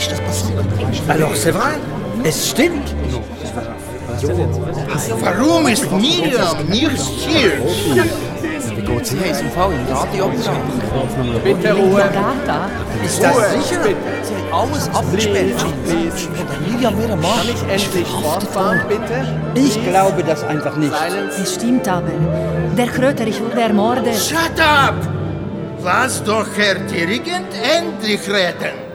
ist das passiert. Alors c'est vrai, es stimmt. Warum ist Miriam nicht hier? Wie geht's hier? Ist im Fall im Radio Bitte Ruhe. Ist das sicher? Sie hat alles abgesperrt. Miriam, ihr Mann. Kann ich endlich fortfahren, bitte? Ich glaube das einfach nicht. Es stimmt aber. Der Kröterich wurde ermordet. Shut up! Lass doch Herr Dirigent endlich reden.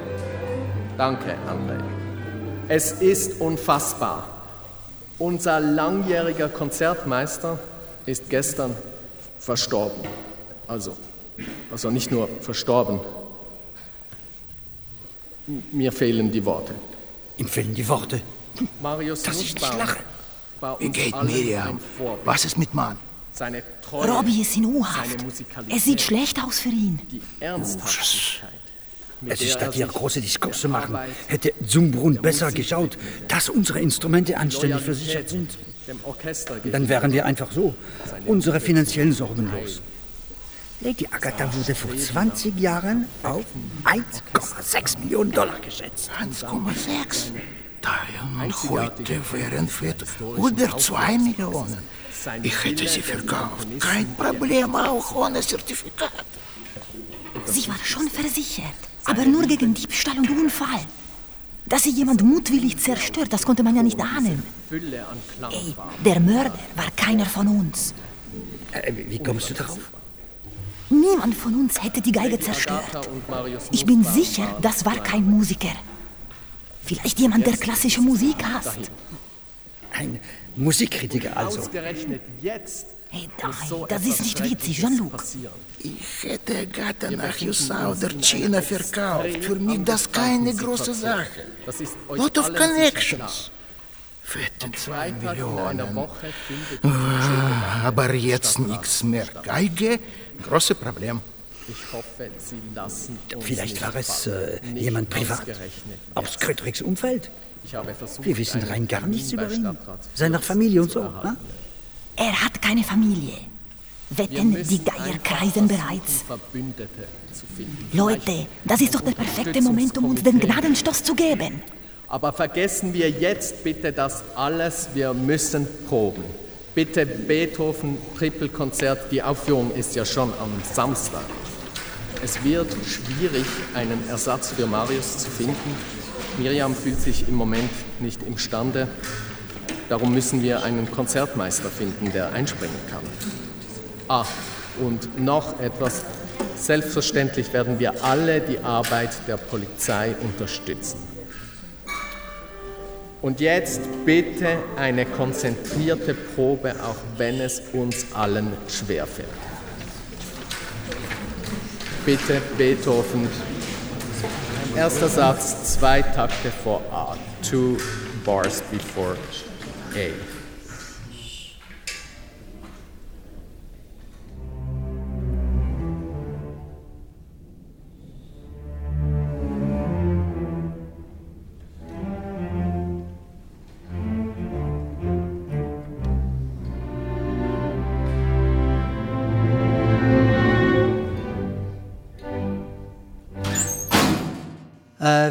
Danke, André. Es ist unfassbar. Unser langjähriger Konzertmeister ist gestern verstorben. Also, also nicht nur verstorben. Mir fehlen die Worte. Ihm fehlen die Worte. Marius Dass ich nicht lache. Wie geht Miriam? Was ist mit Mann? Seine Treue, Robbie ist in Musikalität, Es sieht schlecht aus für ihn. die Ernsthaftigkeit. Mit Es ist statt hier große Diskurse der machen, Arbeit, hätte Zumbrunn der besser Musik geschaut, dass unsere Instrumente anständig versichert sind. dem Orchester Dann wären wir einfach so unsere finanziellen Sorgen los. Lady Agatha wurde vor 20 Jahren auf 1,6 Millionen Dollar geschätzt. 1,6. Und heute wären wir unter 2 Millionen. Ich hätte sie verkauft. Kein Problem, auch ohne Zertifikat. Sie war schon versichert. Aber nur gegen Diebstahl und Unfall. Dass sie jemand mutwillig zerstört, das konnte man ja nicht ahnen. Ey, der Mörder war keiner von uns. Äh, wie kommst du darauf? Niemand von uns hätte die Geige zerstört. Ich bin sicher, das war kein Musiker. Vielleicht jemand, der klassische Musik hasst. Ein Musikkritiker also. Ausgerechnet jetzt. Hey, nein, so das ist nicht witzig, Jean-Luc. Ich hätte Agatha nach USA oder China verkauft. Für mich das keine große Sache. Das ist euch Lot of connections. Fette 2 Freitag in einer Millionen. Ah, Aber jetzt nichts mehr. Geige, großes Problem. Ich hoffe, Sie lassen uns Vielleicht war es äh, jemand privat aus. Kröterichs Umfeld. Ich habe versucht, Wir wissen rein gar nichts über ihn. Seiner Familie und so. erhalten. Er hat keine Familie. Wetten, die Geier kreisen bereits. Verbündete zu finden. Leute, das ist doch der perfekte Moment, um uns den Gnadenstoß zu geben. Aber vergessen wir jetzt bitte das alles, wir müssen proben. Bitte Beethoven Trippelkonzert, die Aufführung ist ja schon am Samstag. Es wird schwierig, einen Ersatz für Marius zu finden. Miriam fühlt sich im Moment nicht imstande. Darum müssen wir einen Konzertmeister finden, der einspringen kann. Ah, und noch etwas. Selbstverständlich werden wir alle die Arbeit der Polizei unterstützen. Und jetzt bitte eine konzentrierte Probe, auch wenn es uns allen schwerfällt. Bitte Beethoven. Erster Satz, zwei Takte vor A, two bars before A.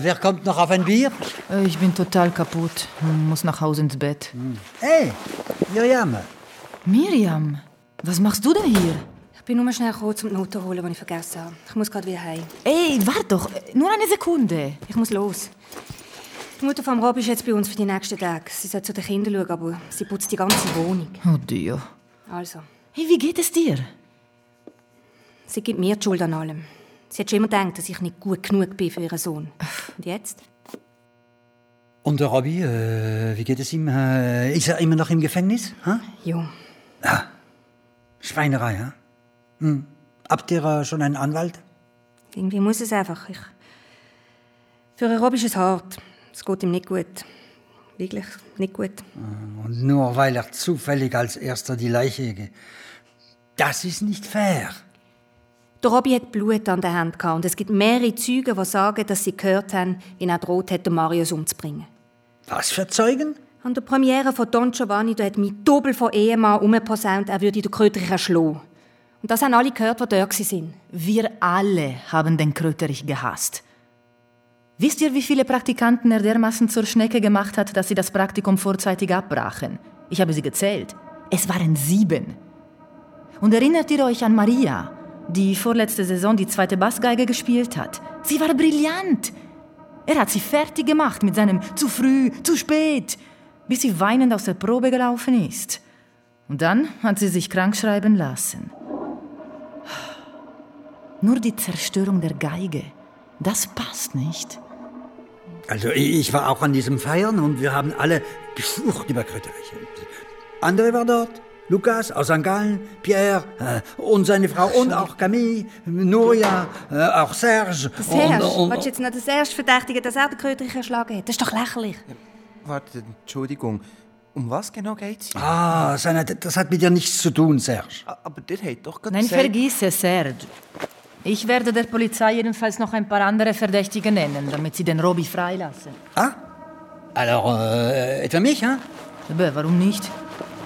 wer kommt noch auf ein Bier? Äh, Ich bin total kaputt. Muss nach Hause ins Bett. Hey, Miriam. Miriam, was machst du denn hier? Ich bin nur schnell gekommen, um die Noten zu holen, die ich vergessen habe. Ich muss gerade wieder heim. Ey, warte doch. Nur eine Sekunde. Ich muss los. Die Mutter von Rob ist jetzt bei uns für die nächsten Tage. Sie soll zu den Kindern schauen, aber sie putzt die ganze Wohnung. Oh Dio. Also, Hey, wie geht es dir? sie gibt mir die Schuld an allem. Sie hat schon immer gedacht, dass ich nicht gut genug bin für ihren Sohn. Und jetzt? Und der Robby, äh, wie geht es ihm? Äh, ist er immer noch im Gefängnis? Ha? Jo. Schweinerei, ha? Hm. Habt ihr äh, schon einen Anwalt? Irgendwie muss es einfach. Ich... Für einen Rob ist es hart. Es geht ihm nicht gut. Wirklich nicht gut. Und nur weil er zufällig als erster die Leiche... ge- Das ist nicht fair. Der Robby hat Blut an der Hand gehabt und es gibt mehrere Zeugen, die sagen, dass sie gehört haben, wie er droht hätte, Marius umzubringen. Was für Zeugen? An der Premiere von Don Giovanni da hat mein Doppel von Ehemann umgeposaunt, er würde den Kröterich erschlagen. Und das haben alle gehört, die dort waren. Wir alle haben den Kröterich gehasst. Wisst ihr, wie viele Praktikanten er dermaßen zur Schnecke gemacht hat, dass sie das Praktikum vorzeitig abbrachen? Ich habe sie gezählt. Es waren sieben. Und erinnert ihr euch an Maria, die vorletzte Saison die zweite Bassgeige gespielt hat? Sie war brillant. Er hat sie fertig gemacht mit seinem zu früh, zu spät, bis sie weinend aus der Probe gelaufen ist. Und dann hat sie sich krank schreiben lassen. Nur die Zerstörung der Geige, das passt nicht. Also ich war auch an diesem Feiern und wir haben alle geflucht über Kröterich. André war dort, Lukas aus St. Gallen, Pierre äh, und seine Frau und auch Camille, Nuria, äh, auch Serge. Serge? Und, und, Willst du jetzt noch den Serge verdächtigen, dass er den Kröterich erschlagen hat? Das ist doch lächerlich. Warte, Entschuldigung. Um was genau geht's hier? ah, seine, das hat mit dir nichts zu tun, Serge. Aber der hat doch gerade Nein, gesagt... vergiss es, Serge. Ich werde der Polizei jedenfalls noch ein paar andere Verdächtige nennen, damit sie den Robby freilassen. Ah, alors, äh, etwa mich, hein? Aber warum nicht?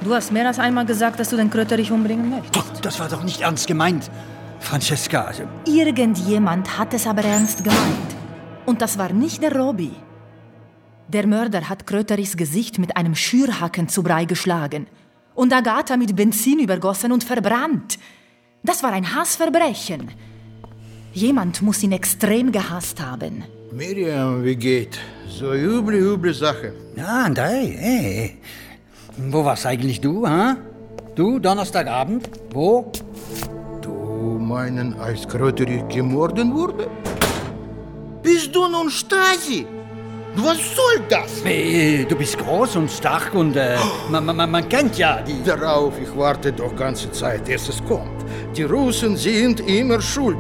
Du hast mehr als einmal gesagt, dass du den Kröterich umbringen möchtest. Doch, das war doch nicht ernst gemeint. Francesca, also, Irgendjemand hat es aber ernst gemeint. Und das war nicht der Robby. Der Mörder hat Kröterichs Gesicht mit einem Schürhaken zu Brei geschlagen und Agatha mit Benzin übergossen und verbrannt. Das war ein Hassverbrechen. Jemand muss ihn extrem gehasst haben. Miriam, wie geht? So üble, üble Sache. ja, André, hey. Wo warst eigentlich du, hein? Du, Donnerstagabend? Wo? Du meinen, als Kröterich gemorden wurde? Bist du nun Stasi? Was soll das? Hey, du bist groß und stark und äh, man, man, man kennt ja die... Darauf, ich warte doch ganze Zeit, erst es kommt. Die Russen sind immer schuld.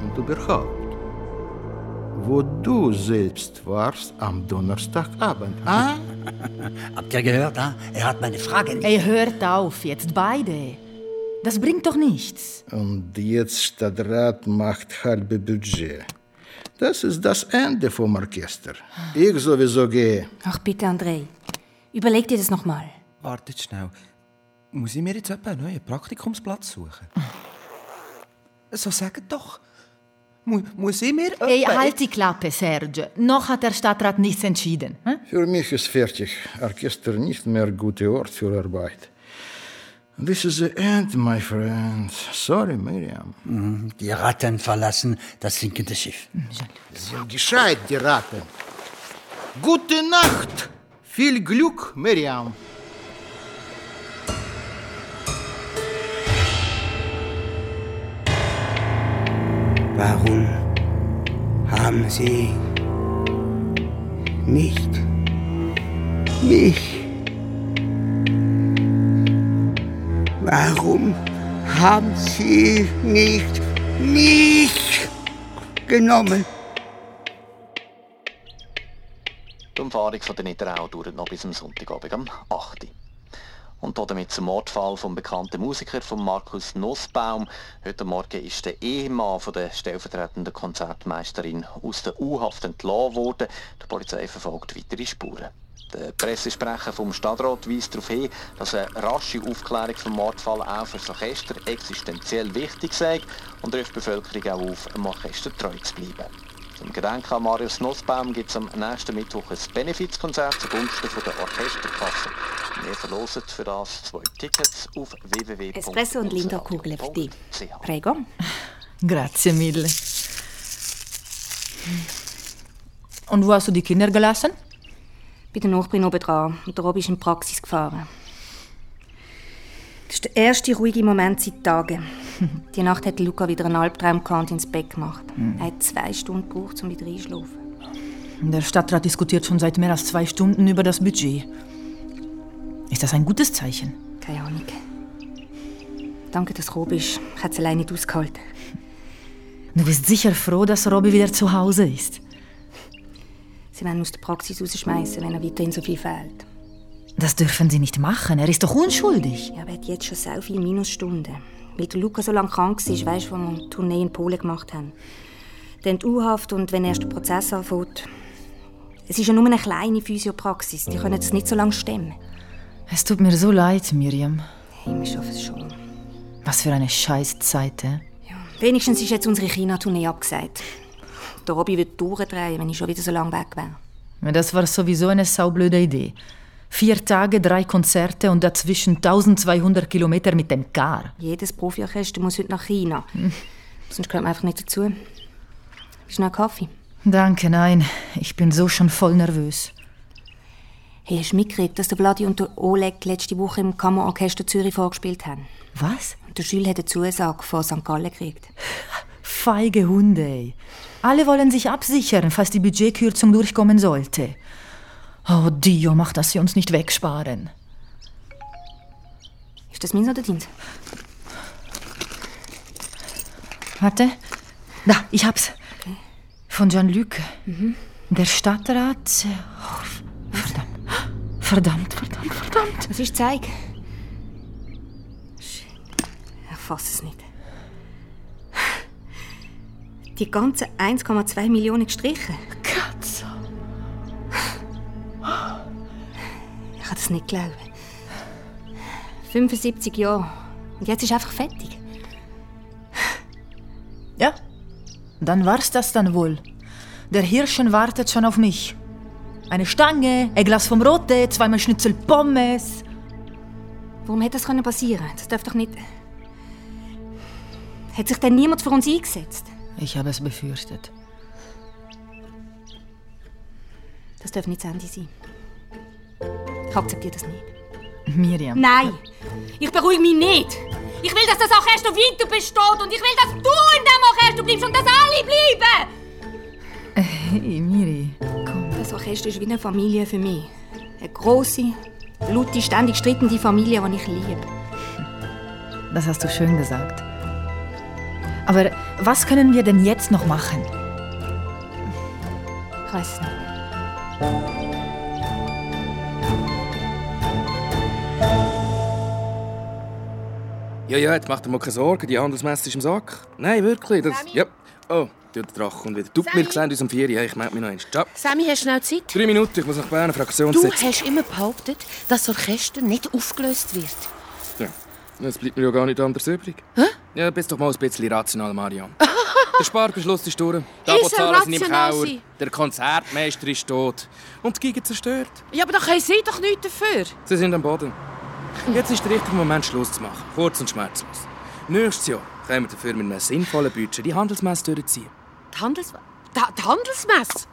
Und überhaupt, wo du selbst warst am Donnerstagabend, ah? Habt ihr gehört, hein? Er hat meine Frage nicht... Ey, hört auf, jetzt beide. Das bringt doch nichts. Und jetzt Stadtrat macht halbe Budget. Das ist das Ende vom Orchester. Ich sowieso gehe. Ach bitte, André. Überleg dir das nochmal. Wartet schnell. Muss ich mir jetzt etwa einen neuen Praktikumsplatz suchen? So sagt doch. Mu muss ich mir... Ey, halt die Klappe, Serge. Noch hat der Stadtrat nichts entschieden. Hm? Für mich ist fertig. Orchester nicht mehr guter Ort für Arbeit. This is the end, my friend. Sorry, Miriam. Die Ratten verlassen das sinkende Schiff. Sind gescheit, die Ratten. Gute Nacht. Viel Glück, Miriam. Warum haben Sie nicht mich? Warum haben Sie nicht mich genommen? Die Umfahrung von der Niederau dauert noch bis am Sonntagabend am 8. Und damit zum Mordfall vom bekannten Musiker von Markus Nussbaum. Heute Morgen ist der Ehemann von der stellvertretenden Konzertmeisterin aus der U-Haft entlassen worden. Die Polizei verfolgt weitere Spuren. Der Pressesprecher vom Stadtrat weist darauf hin, dass eine rasche Aufklärung vom Mordfall auch für das Orchester existenziell wichtig sei und ruft die Bevölkerung auch auf, dem Orchester treu zu bleiben. Zum Gedenken an Marius Nussbaum gibt es am nächsten Mittwoch ein Benefizkonzert zugunsten von der Orchesterkasse. Wir verlosen für das zwei Tickets auf www. Espresso und Lindor-Kugel für dich. Prego. Grazie mille. Und wo hast du die Kinder gelassen? Bei der Nachbarin oben dran. Und der Rob ist in die Praxis gefahren. Das ist der erste ruhige Moment seit Tagen. Die Nacht hat Luca wieder einen Albtraum gehabt und ins Bett gemacht. Er hat zwei Stunden gebraucht, um wieder einzuschlafen. Der Stadtrat diskutiert schon seit mehr als zwei Stunden über das Budget. Ist das ein gutes Zeichen? Keine Ahnung. Danke, dass gekommen bist. Ich hätte es alleine nicht ausgehalten. Du bist sicher froh, dass Robby wieder zu Hause ist. Sie werden ihn aus der Praxis rausschmeißen, wenn er weiterhin so viel fehlt. Das dürfen sie nicht machen. Er ist doch unschuldig. Ja, aber er hat jetzt schon so viele Minusstunden. Weil Luca so lange krank war, weißt du, als wir die Tournee in Polen gemacht haben. Dann die U-Haft und wenn erst der Prozess anfängt. Es ist ja nur eine kleine Physiopraxis. Die können es nicht so lange stemmen. Es tut mir so leid, Miriam. Hey, wir schaffen es schon. Was für eine Scheißzeit, eh? Wenigstens ist jetzt unsere China-Tournee abgesagt. Der Robby würde durchdrehen, wenn ich schon wieder so lange weg wäre. Ja, Das war sowieso eine saublöde Idee. Vier Tage, drei Konzerte und dazwischen 1200 Kilometer mit dem Car. Jedes Profiorchester muss heute nach China. Sonst gehört man einfach nicht dazu. Bist du noch Kaffee? Danke, nein. Ich bin so schon voll nervös. Hey, hast du mitgekriegt, dass der Vladi und der Oleg letzte Woche im Kammerorchester Zürich vorgespielt haben? Was? Und der Jules hat eine Zusage von St. Gallen gekriegt. Feige Hunde. ey. Alle wollen sich absichern, falls die Budgetkürzung durchkommen sollte. Oh, Dio, mach, dass sie uns nicht wegsparen. Ist das meins oder deins? Warte. Da, ich hab's. Von Jean-Luc. Der Stadtrat. Oh, verdammt. Verdammt, verdammt, verdammt. Was ist Zeig? Ich fasse es nicht. Die ganzen 1,2 Millionen gestrichen. Katze. Ich kann das nicht glauben. 75 Jahre. Und jetzt ist einfach fertig. Ja, dann war's das dann wohl. Der Hirschen wartet schon auf mich. Eine Stange, ein Glas vom Rote, zweimal Schnitzel Pommes. Warum hätte das können passieren? Das darf doch nicht. Hat sich denn niemand für uns eingesetzt? Ich habe es befürchtet. Das darf nicht das Ende sein. Ich akzeptiere das nicht. Miriam. Nein! Ich beruhige mich nicht! Ich will, dass das Orchester weiter besteht und ich will, dass du in dem Orchester bleibst und dass alle bleiben! Hey, Miri. Das Orchester ist wie eine Familie für mich. Eine grosse, laute, ständig streitende Familie, die ich liebe. Das hast du schön gesagt. Aber was können wir denn jetzt noch machen? Ich weiß nicht. Ja, ja, jetzt macht dir mal keine Sorgen, die Handelsmesse ist im Sack. Nein, wirklich. Das, ja. Oh, der Drache kommt wieder. Du, wir sehen uns um vier Uhr. Ich melde mich noch eins. Ciao. Sammy, hast du schnell Zeit? Drei Minuten, ich muss nach Bern, Du Fraktionssitz. hast immer behauptet, dass das Orchester nicht aufgelöst wird. Ja, es bleibt mir ja gar nicht anders übrig. Ja, bist doch mal ein bisschen rational, Marian. Der Sparbeschluss ist durch. Die Abozahlen sind im sein? Der Konzertmeister ist tot. Und die Giga zerstört. Ja, aber da können sie doch nichts dafür. Sie sind am Boden. Jetzt ist der richtige Moment, Schluss zu machen. Kurz und schmerzlos. Nächstes Jahr können wir dafür mit einem sinnvollen Budget die Handelsmesse durchziehen. Die, Handels die, die Handelsmesse?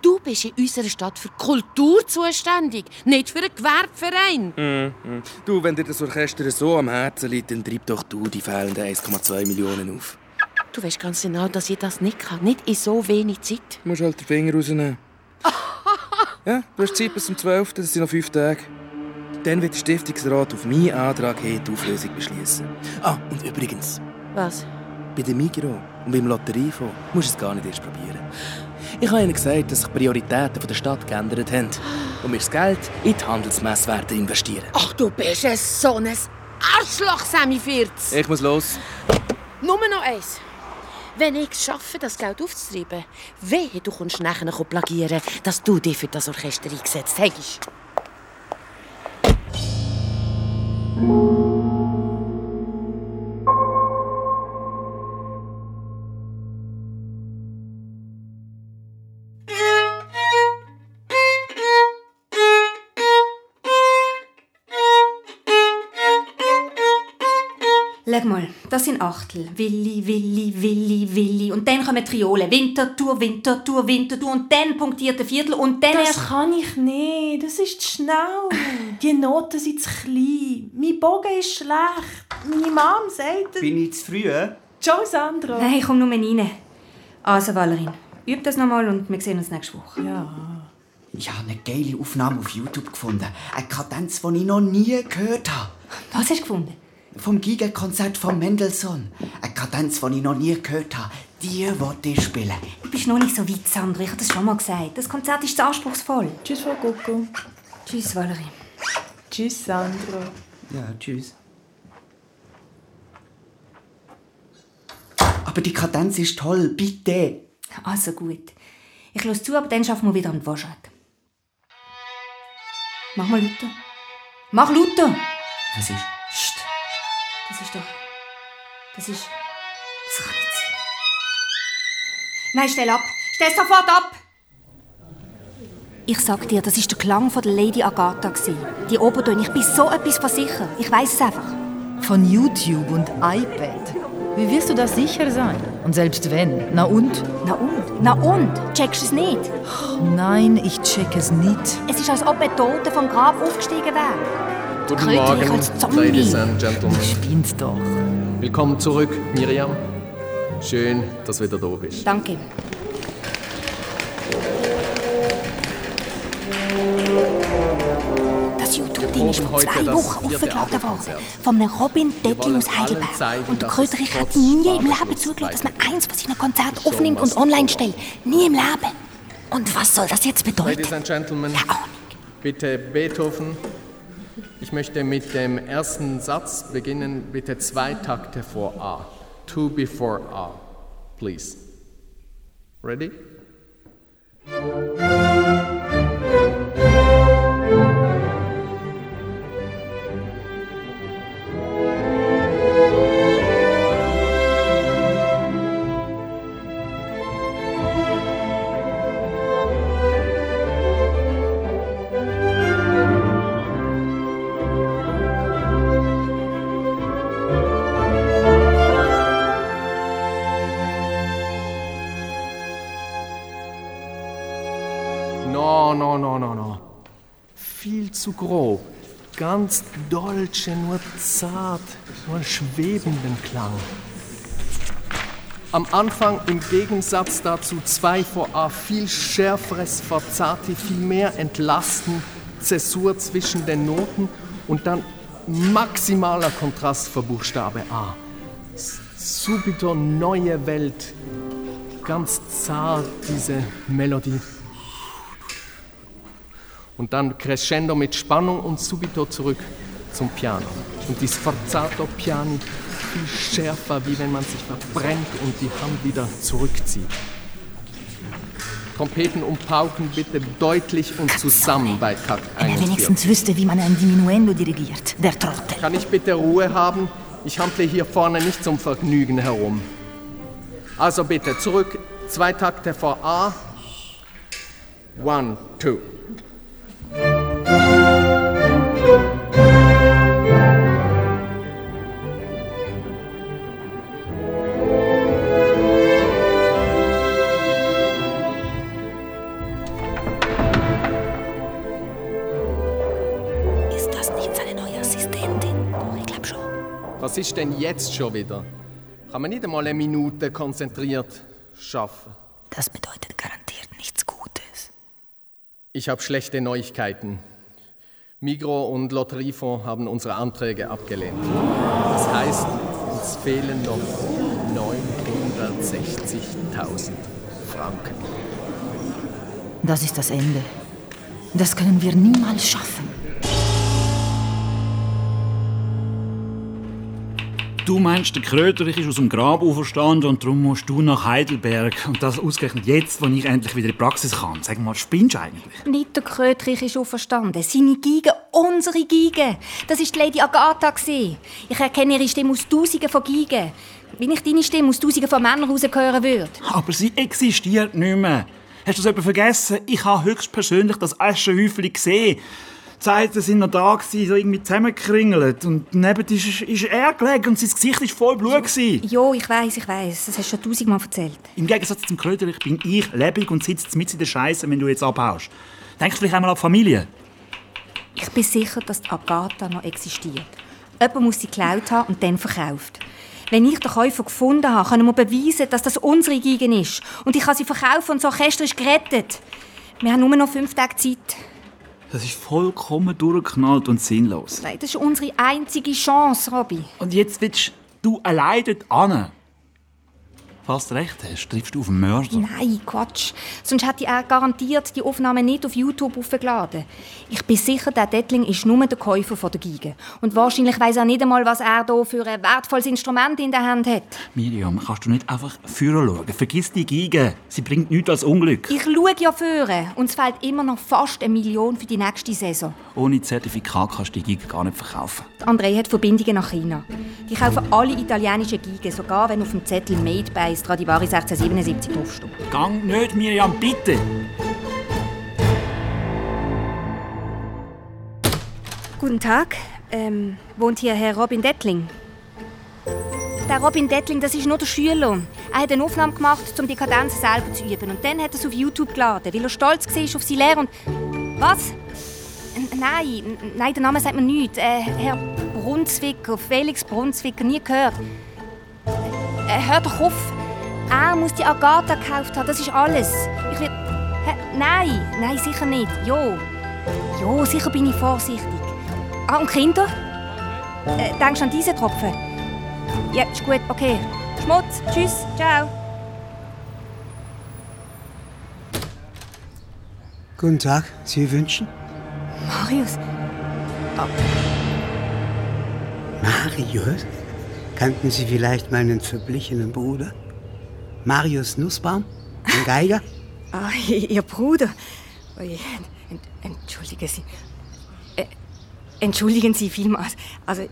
Du bist in unserer Stadt für Kultur zuständig, nicht für einen Gewerbeverein. Mhm. Du, wenn dir das Orchester so am Herzen liegt, dann treib doch du die fehlenden 1,2 Millionen auf. Du weißt ganz genau, dass ich das nicht kann. Nicht in so wenig Zeit. Du musst halt den Finger rausnehmen. ja, du hast Zeit bis zum 12., das sind noch fünf Tage. Dann wird der Stiftungsrat auf meinen Antrag hin die Auflösung beschließen. Ah, und übrigens, Was? bei dem Migros und beim Lotteriefonds musst du es gar nicht erst probieren. Ich habe ihnen gesagt, dass sich die Prioritäten der Stadt geändert haben und wir das Geld in die Handelsmesse werden investieren. Ach, du bist ein so ein Arschloch, Sammy Firz. Ich muss los. Nur noch eins. Wenn ich es schaffe, das Geld aufzutreiben, wehe, du kommst nachher plagieren, dass du dich für das Orchester eingesetzt hast. Thank you. Das sind Achtel. Willi, Willi, Willi, Willi. Und dann kommen Triolen. Wintertour, Wintertour, Wintertour. Und dann punktierte Viertel. Und dann Das erst... kann ich nicht. Das ist zu schnell. Die Noten sind zu klein. Mein Bogen ist schlecht. Meine Mom sagt es. Bin ich zu früh? Ciao, Sandra. Nein, komm nur rein. Also, Valerin, üb das nochmal und wir sehen uns nächste Woche. Ja. Ich habe eine geile Aufnahme auf YouTube gefunden. Eine Kadenz, die ich noch nie gehört habe. Was hast du gefunden? Vom Giga-Konzert von Mendelssohn. Eine Kadenz, die ich noch nie gehört habe. Die wollte ich spielen. Du bist noch nicht so weit, Sandra. Ich habe das schon mal gesagt. Das Konzert ist zu anspruchsvoll. Tschüss, Frau Coco. Tschüss, Valerie. Tschüss, Sandra. Ja, tschüss. Aber die Kadenz ist toll, bitte. Also gut. Ich lasse zu, aber dann schaffen wir wieder einen Waschrack. Mach mal lauter. Mach lauter! Was ist? Psst. Das ist doch... Das ist... Das kann nicht sein. Nein, stell ab. Stell sofort ab! Ich sag dir, das ist der Klang von der Lady Agatha. Die Obertöne, ich bin so etwas von sicher. Ich weiß es einfach. Von YouTube und iPad. Wie wirst du da sicher sein? Und selbst wenn, na und? Na und? Na und? Checkst du es nicht? Nein, ich check es nicht. Es ist, als ob ein Toter vom Grab aufgestiegen wäre. Guten Kröte, Morgen, als Zombie. Ladies and Gentlemen. Spinnt doch. Willkommen zurück, Miriam. Schön, dass du wieder da bist. Danke. Das YouTube-Ding ist vor zwei Wochen aufgeladen worden. Von einem Robin wollen aus Heidelberg. Und der Kröterich hat nie im Leben zugelassen, dass man eins von seinen Konzerten aufnimmt und online stellt. Nie im Leben. Und was soll das jetzt bedeuten? Ladies and Gentlemen, bitte Beethoven. Ich möchte mit dem ersten Satz beginnen. Bitte zwei Takte vor A. Two before A. Please. Ready? No, no, no, no, no. Viel zu grob. Ganz dolce, nur zart, nur schwebenden Klang. Am Anfang im Gegensatz dazu zwei vor A, viel schärferes Forzati, viel mehr Entlasten, Zäsur zwischen den Noten und dann maximaler Kontrast für Buchstabe A. Subito neue Welt, ganz zart diese Melodie. Und dann crescendo mit Spannung und subito zurück zum Piano. Und die Sforzato Piani viel schärfer, wie wenn man sich verbrennt und die Hand wieder zurückzieht. Trompeten und Pauken bitte deutlich und zusammen bei Takt Wenn er 41. wenigstens wüsste, wie man ein Diminuendo dirigiert. Der Trottel. Kann ich bitte Ruhe haben? Ich handle hier vorne nicht zum Vergnügen herum. Also bitte zurück, zwei Takte vor A. One, two. Was ist denn jetzt schon wieder? Kann man nicht einmal eine Minute konzentriert schaffen? Das bedeutet garantiert nichts Gutes. Ich habe schlechte Neuigkeiten. Migro und Lotteriefonds haben unsere Anträge abgelehnt. Das heißt, uns fehlen noch 960.000 Franken. Das ist das Ende. Das können wir niemals schaffen. Du meinst, der Kröterich ist aus dem Grab auferstanden und darum musst du nach Heidelberg. Und das ausgerechnet jetzt, wo ich endlich wieder in die Praxis kann. Sag mal, spinnst du eigentlich? Nicht der Krötrich ist auferstanden. Seine Geige, unsere Geige. Das ist die Lady Agatha. Ich erkenne ihre Stimme aus Tausenden von Geigen. Wenn ich deine Stimme aus Tausenden von Männern rausgehören würde. Aber sie existiert nicht mehr. Hast du das etwa vergessen? Ich habe höchstpersönlich das Aschenhäufchen gesehen. Zeiten sind noch da, gewesen, so irgendwie zusammengekringelt. Und neben ist, ist er gelegen und sein Gesicht war voll Blut. Gewesen. Jo, ich weiß, ich weiß. Das hast du schon tausendmal erzählt. Im Gegensatz zum Kröterich bin ich lebendig und sitze mit in der Scheiße, wenn du jetzt abhaust. Denk vielleicht einmal an die Familie. Ich bin sicher, dass die Agatha noch existiert. Jemand muss sie geklaut haben und dann verkauft. Wenn ich den Käufer gefunden habe, können wir beweisen, dass das unsere Geigen ist. Und ich kann sie verkaufen und das Orchester ist gerettet. Wir haben nur noch fünf Tage Zeit. Das ist vollkommen durchgeknallt und sinnlos. Nein, das ist unsere einzige Chance, Robby. Und jetzt willst du allein dort hin. Du recht hast, triffst du auf einen Mörder. Nein, Quatsch. Sonst hätte er garantiert die Aufnahme nicht auf YouTube aufgeladen. Ich bin sicher, der Dettling ist nur der Käufer von der Geige. Und wahrscheinlich weiß er nicht einmal, was er hier für ein wertvolles Instrument in der Hand hat. Miriam, kannst du nicht einfach führen schauen? Vergiss die Geige. Sie bringt nichts als Unglück. Ich schaue ja führen und es fehlt immer noch fast eine Million für die nächste Saison. Ohne Zertifikat kannst du die Geige gar nicht verkaufen. André hat Verbindungen nach China. Die kaufen alle italienischen Geigen, sogar wenn auf dem Zettel «Made by Stradivari 1677 draufstehen. Gang nicht, Miriam, bitte! Guten Tag. Ähm, wohnt hier Herr Robin Dettling? Der Robin Dettling, das ist nur der Schüler. Er hat eine Aufnahme gemacht, um die Kadenz selber zu üben. Und dann hat er es auf YouTube geladen, weil er stolz war auf seine Lehre und... Was? Nein, nein, der Name sagt mir nichts. Äh, Herr Brunswicker, Felix Brunswicker, nie gehört. Äh, hör doch auf. Er muss die Agatha gekauft haben, das ist alles. Ich will... Hä? Nein, nein, sicher nicht. Jo. Jo, sicher bin ich vorsichtig. Ah, und Kinder? Äh, denkst du an diese Tropfen? Ja, ist gut, okay. Schmutz, tschüss, ciao. Guten Tag, Sie wünschen? Marius. Marius? Kannten Sie vielleicht meinen verblichenen Bruder? Marius Nussbaum? Ein Geiger? Ah, Ihr Bruder. Oje, ent, entschuldigen Sie. Äh, entschuldigen Sie vielmals. Also,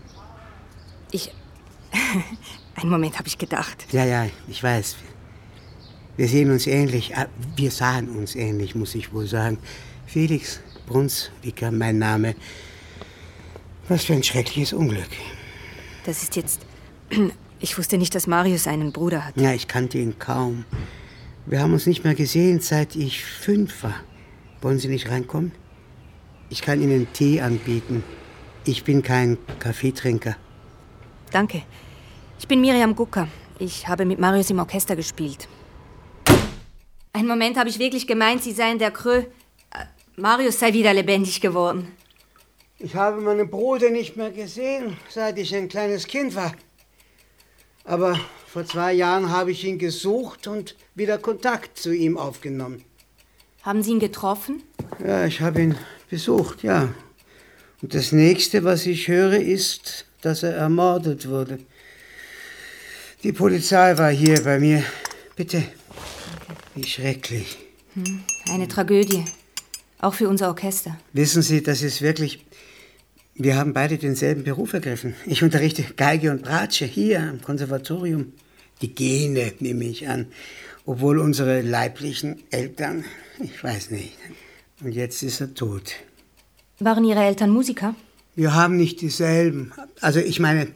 ich. Einen Moment habe ich gedacht. Ja, ja, ich weiß. Wir sehen uns ähnlich. Ah, Wir sahen uns ähnlich, muss ich wohl sagen. Felix Brunswicker, mein Name. Was für ein schreckliches Unglück. Das ist jetzt. Ich wusste nicht, dass Marius einen Bruder hat. Ja, ich kannte ihn kaum. Wir haben uns nicht mehr gesehen, seit ich fünf war. Wollen Sie nicht reinkommen? Ich kann Ihnen Tee anbieten. Ich bin kein Kaffeetrinker. Danke. Ich bin Miriam Gucker. Ich habe mit Marius im Orchester gespielt. Einen Moment habe ich wirklich gemeint, Sie seien der Krö. Äh, Marius sei wieder lebendig geworden. Ich habe meinen Bruder nicht mehr gesehen, seit ich ein kleines Kind war. Aber vor zwei Jahren habe ich ihn gesucht und wieder Kontakt zu ihm aufgenommen. Haben Sie ihn getroffen? Ja, ich habe ihn besucht, ja. Und das nächste, was ich höre, ist, dass er ermordet wurde. Die Polizei war hier bei mir. Bitte. Wie schrecklich. Hm, eine Tragödie. Auch für unser Orchester. Wissen Sie, das ist wirklich. Wir haben beide denselben Beruf ergriffen. Ich unterrichte Geige und Bratsche hier am Konservatorium. Die Gene, nehme ich an. Obwohl unsere leiblichen Eltern, ich weiß nicht. Und jetzt ist er tot. Waren Ihre Eltern Musiker? Wir haben nicht dieselben. Also ich meine,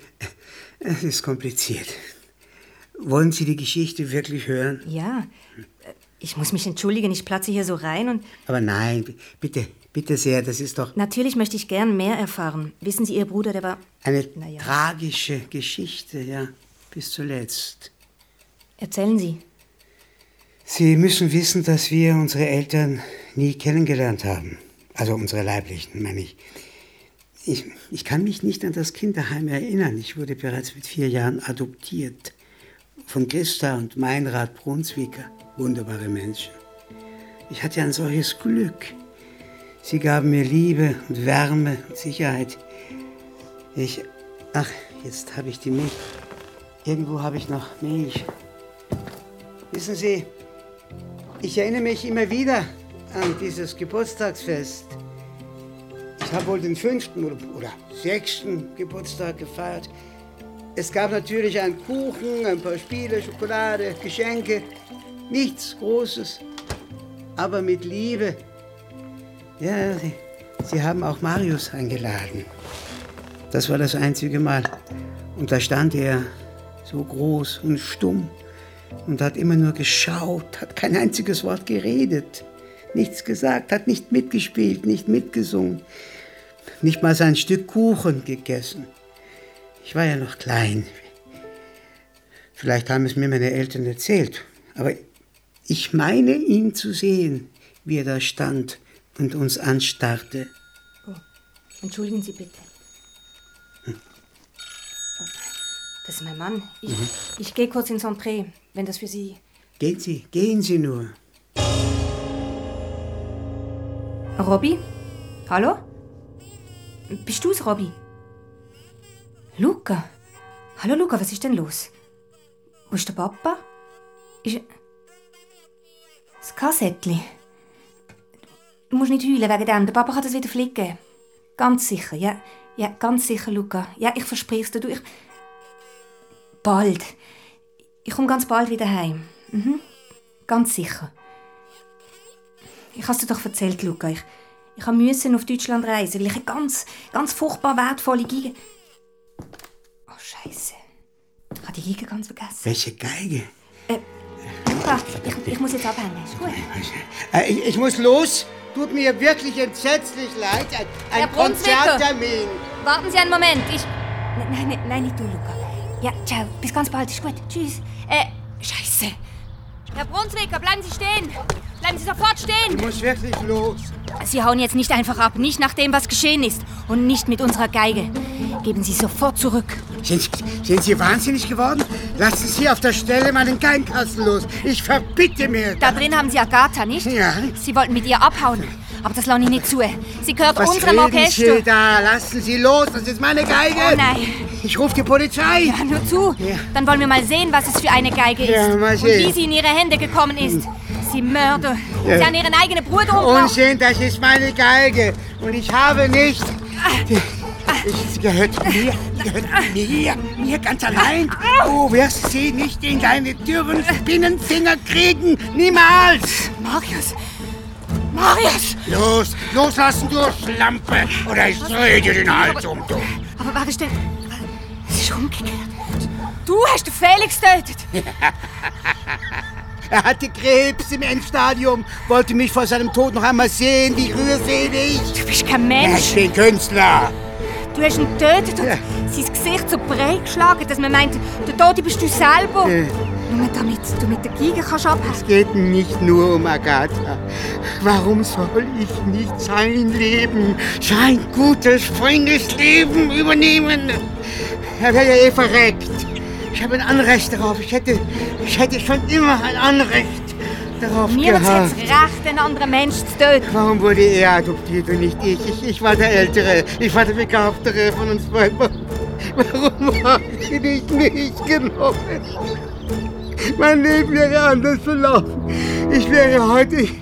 es ist kompliziert. Wollen Sie die Geschichte wirklich hören? Ja. Ich muss mich entschuldigen, ich platze hier so rein und. Aber nein, bitte, bitte sehr, das ist doch Natürlich möchte ich gern mehr erfahren. Wissen Sie, Ihr Bruder, der war. eine Naja. tragische Geschichte, ja, bis zuletzt. Erzählen Sie. Sie müssen wissen, dass wir unsere Eltern nie kennengelernt haben. Also unsere leiblichen, meine ich. ich. Ich kann mich nicht an das Kinderheim erinnern. Ich wurde bereits mit vier Jahren adoptiert. Von Christa und Meinrad Brunswicker. Wunderbare Menschen. Ich hatte ein solches Glück. Sie gaben mir Liebe und Wärme und Sicherheit. Ich. Ach, jetzt habe ich die Milch. Irgendwo habe ich noch Milch. Wissen Sie, ich erinnere mich immer wieder an dieses Geburtstagsfest. Ich habe wohl den fünften oder, sechsten Geburtstag gefeiert. Es gab natürlich einen Kuchen, ein paar Spiele, Schokolade, Geschenke. Nichts Großes, aber mit Liebe. Ja, Sie, Sie haben auch Marius eingeladen. Das war das einzige Mal. Und da stand er so groß und stumm und hat immer nur geschaut, hat kein einziges Wort geredet, nichts gesagt, hat nicht mitgespielt, nicht mitgesungen, nicht mal sein Stück Kuchen gegessen. Ich war ja noch klein. Vielleicht haben es mir meine Eltern erzählt, aber ich meine ihn zu sehen, wie er da stand und uns anstarrte. Oh, entschuldigen Sie bitte. Das ist mein Mann. Ich, Mhm. ich gehe kurz ins Entree, wenn das für Sie. Gehen Sie, gehen Sie nur. Robby? Hallo? Bist du's, Robby? Luca? Hallo, Luca, was ist denn los? Wo ist der Papa? Ist. Das Kassettli. Du musst nicht heulen wegen dem. Der Papa kann das wieder flicken. Ganz sicher, ja. Ja, ganz sicher, Luca. Ja, ich verspreche es dir. Du, ich... Bald. Ich komme ganz bald wieder heim. Mhm. Ganz sicher. Ich habe dir doch erzählt, Luca. Ich, ich musste auf Deutschland reisen, weil ich eine ganz, ganz furchtbar wertvolle Geige... Oh, Scheiße. Ich habe die Geige ganz vergessen. Welche Geige? Luca, ich, ich muss jetzt abhängen. Ist gut? Äh, ich, ich muss los. Tut mir wirklich entsetzlich leid. Ein, Herr ein. Konzerttermin. Warten Sie einen Moment. Ich. Nein, nein, nein, nicht du, Luca. Ja, ciao. Bis ganz bald. Ist gut. Tschüss. Äh, Scheiße. Herr Brunswicker, bleiben Sie stehen. Bleiben Sie sofort stehen. Ich muss wirklich los. Sie hauen jetzt nicht einfach ab. Nicht nach dem, was geschehen ist. Und nicht mit unserer Geige. Geben Sie sofort zurück. Sind, sind Sie wahnsinnig geworden? Lassen Sie auf der Stelle meinen Geigenkasten los. Ich verbitte mir. Da drin haben Sie Agatha, nicht? Ja. Sie wollten mit ihr abhauen. Aber das lasse ich nicht zu. Sie gehört Was unserem reden Orchester. Sie da? Lassen Sie los. Das ist meine Geige. Oh nein. Ich rufe die Polizei. Ja, nur zu. Dann wollen wir mal sehen, was es für eine Geige ist. Ja, mal Und sehen. wie sie in ihre Hände gekommen ist. Sie Mörder. Ja. Sie haben ihren eigenen Bruder umgebracht. Unsinn, das ist meine Geige. Und ich habe nicht. Sie gehört mir. Sie gehört mir. Mir ganz allein. Du wirst sie nicht in deine dürren Spinnenfinger kriegen. Niemals. Marius. Marius! Los, loslassen, du Schlampe. Oder ich drehe dir den Hals um, du. Aber ist denn... Es ist umgekehrt. Du hast den Felix getötet. Er hatte Krebs im Endstadium, wollte mich vor seinem Tod noch einmal sehen, wie rührselig. Du bist kein Mensch. Ich bin Künstler. Du hast ihn getötet und sein Gesicht so breit geschlagen, dass man meint, der Tote bist du selber. Äh. Nur damit du mit der Geige kannst abhängen. Es geht nicht nur um Agatha. Warum soll ich nicht sein Leben, sein gutes, freundliches Leben übernehmen? Er wäre ja eh verreckt. Ich habe ein Anrecht darauf. Ich hätte, ich hätte schon immer ein Anrecht darauf Mir wird gehabt. jetzt recht, einen anderen Menschen zu töten. Warum wurde er adoptiert und nicht ich? Ich, ich war der Ältere, ich war der Begabtere von uns beiden. Warum habe ich nicht mich genommen? Mein Leben wäre anders verlaufen. Ich wäre heute. Ich,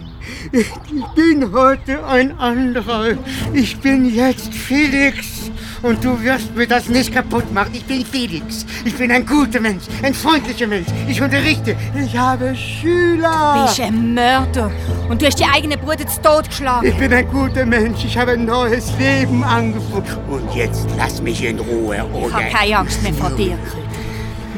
ich bin heute ein anderer. Ich bin jetzt Felix. Und du wirst mir das nicht kaputt machen. Ich bin Felix. Ich bin ein guter Mensch, ein freundlicher Mensch. Ich unterrichte. Ich habe Schüler. Du bist ein Mörder. Und du hast die eigene Bruder zu Tod geschlagen. Ich bin ein guter Mensch. Ich habe ein neues Leben angefangen. Und jetzt lass mich in Ruhe, Ich oder? habe keine Angst mehr vor dir.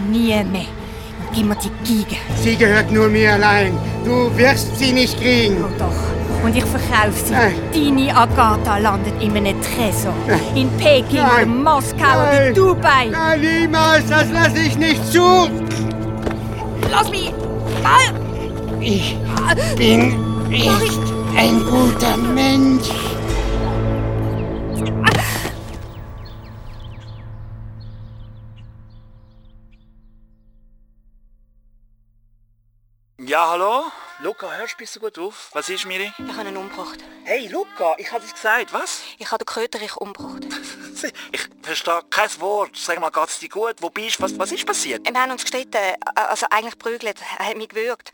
Nie mehr. Und gib mir die Geige. Sie gehört nur mir allein. Du wirst sie nicht kriegen. Oh doch. Und ich verkaufe sie. Nein. Deine Agatha landet in einem Tresor. In Peking, Nein. in Moskau oder Nein. in Dubai. Nein, niemals. Das lasse ich nicht zu. Lass mich! Ah! Ich bin nicht ein guter Mensch. Ja, hallo? Luca, hörst du bitte gut auf? Was ist, Miri? Ich habe ihn umgebracht. Hey, Luca, ich habe es gesagt. Was? Ich habe den Köterich umgebracht. Ich verstehe kein Wort. Sag mal, geht's dir gut? Wo bist du? Was, was ist passiert? Wir haben uns gestritten, äh, also eigentlich prügelt. Er hat mich gewürgt.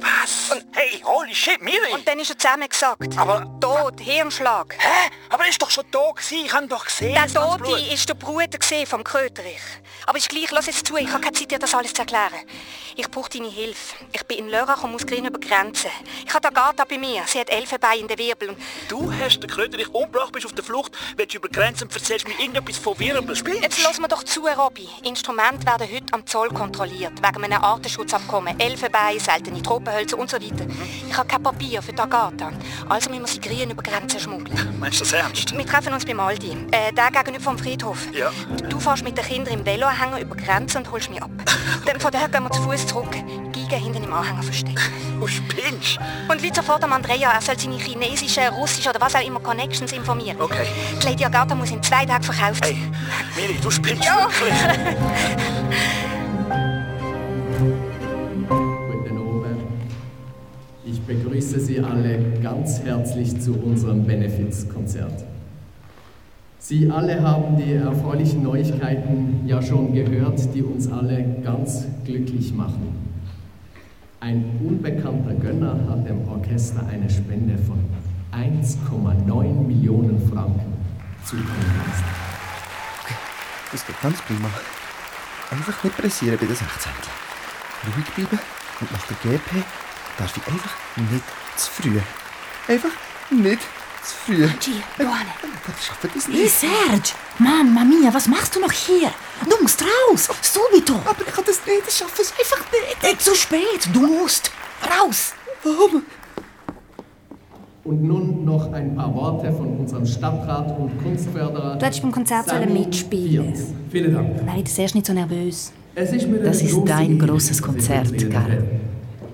Was? hey, holy shit, Miri! Und dann ist er zusammengesackt. Aber... Tod, Hirnschlag. Hä? Aber er ist doch schon da gewesen. Ich habe ihn doch gesehen. Der Tote ist der Bruder gewesen vom Köterich. Aber ist gleich, lass jetzt zu, ich habe keine Zeit, dir das alles zu erklären. Ich brauche deine Hilfe. Ich bin in Lörrach und muss gehen über Grenze. Ich habe Agatha bei mir. Sie hat Elfenbein in den Wirbel. Und Du hast den Kröterich umgebracht, bist auf der Flucht, willst über Grenzen und erzählst mir irgendetwas von Wirbel. Spielst Jetzt lass mir doch zu, Robby. Instrumente werden heute am Zoll kontrolliert, wegen einem Artenschutzabkommen. Elfenbein, seltene Tropenhölzer und so weiter. Ich habe kein Papier für die Agatha. Also müssen wir sie grün über Grenzen schmuggeln. Meinst du das ernst? Wir treffen uns beim Aldi. Äh, der gegenüber vom Friedhof. Ja. Du fährst mit den Kindern im Veloanhänger über die Grenze und holst mich ab. Dann von daher gehen wir zu Fuß zurück. Giga hinten im Anhänger versteckt. Du spinnst? Und Leute sofort am Andrea, er soll seine chinesischen, russischen oder was auch immer Connections informieren. Okay. Die Lady Agatha muss in zwei Tagen verkauft sein. Miri, du spinnst Ja. wirklich. Guten Abend. Ich begrüße Sie alle ganz herzlich zu unserem Benefizkonzert. Sie alle haben die erfreulichen Neuigkeiten ja schon gehört, die uns alle ganz glücklich machen. Ein unbekannter Gönner hat dem Orchester eine Spende von 1,9 Millionen Franken zukommen lassen. Das geht ganz prima. Einfach nicht pressieren bei den 16. ruhig bleiben und nach der GP darf ich einfach nicht zu früh. Einfach nicht zu früh. Angie, Luane. Das schafft das Hey, nicht. Serge! Mamma mia, was machst du noch hier? Du musst raus! Subito! Aber ich kann das nicht, ich schaffe es einfach nicht. Äh, zu spät! Du musst! Raus! Warum? Und nun noch ein paar Worte von unserem Stadtrat und Kunstförderer. Du hättest beim Konzert sollen mitspielen. Vielen Dank. Nein, das erst nicht so nervös. Es ist mir Das ist dein großes ich Konzert, Karl.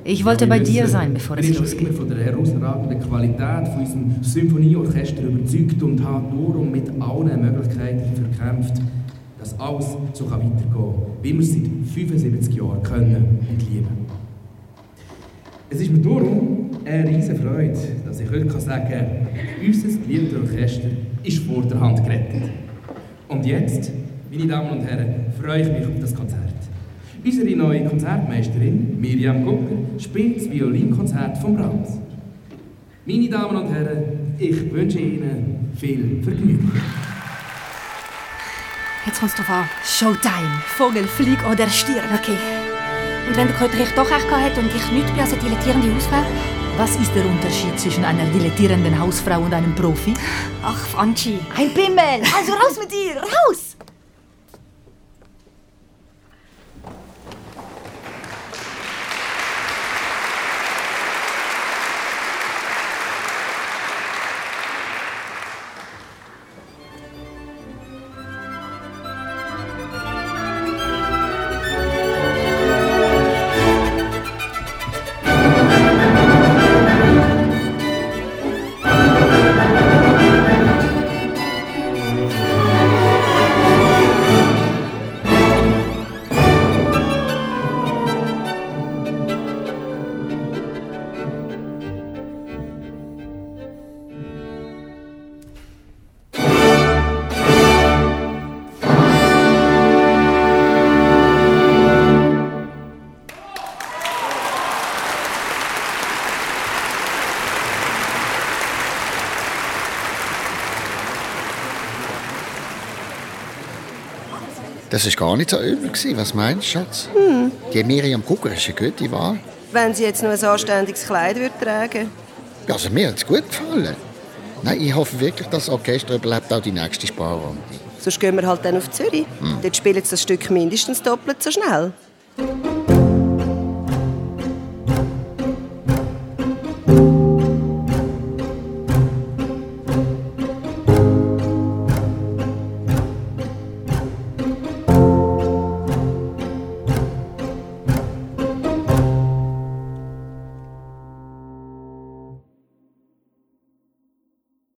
Ich wollte bei dir sein, bevor bin es ich schon losgeht. immer von der herausragenden Qualität von unserem Symphonieorchester überzeugt und habe darum mit allen Möglichkeiten verkämpft, dass alles so kann weitergehen kann, wie wir es seit 75 Jahren können und lieben. Es ist mir darum eine riesige Freude, dass ich heute sagen kann, unser geliebtes Orchester ist vor der Hand gerettet. Und jetzt, meine Damen und Herren, freue ich mich auf das Konzert. Unsere neue Konzertmeisterin Miriam Gucker spielt das Violinkonzert von Brahms. Meine Damen und Herren, ich wünsche Ihnen viel Vergnügen. Jetzt kommt es drauf an. Showtime! Vogel, flieg oder stirb! Okay. Und wenn der Köterich doch recht gehabt hat und ich nicht bin als eine dilettierende Hausfrau? Was ist der Unterschied zwischen einer dilettierenden Hausfrau und einem Profi? Ach, Franchi. Ein Pimmel! Also raus mit dir! Raus! Das war gar nicht so übel. gewesen. Was meinst du, Schatz? Hm. Die Miriam Kugler ist eine gute Wahl. Wenn sie jetzt noch ein anständiges Kleid würde tragen Ja, Also mir hat es gut gefallen. Nein, ich hoffe wirklich, dass das Orchester überlebt auch die nächste Sparrunde. Sonst gehen wir halt dann auf Zürich. Hm. Dort spielt das Stück mindestens doppelt so schnell.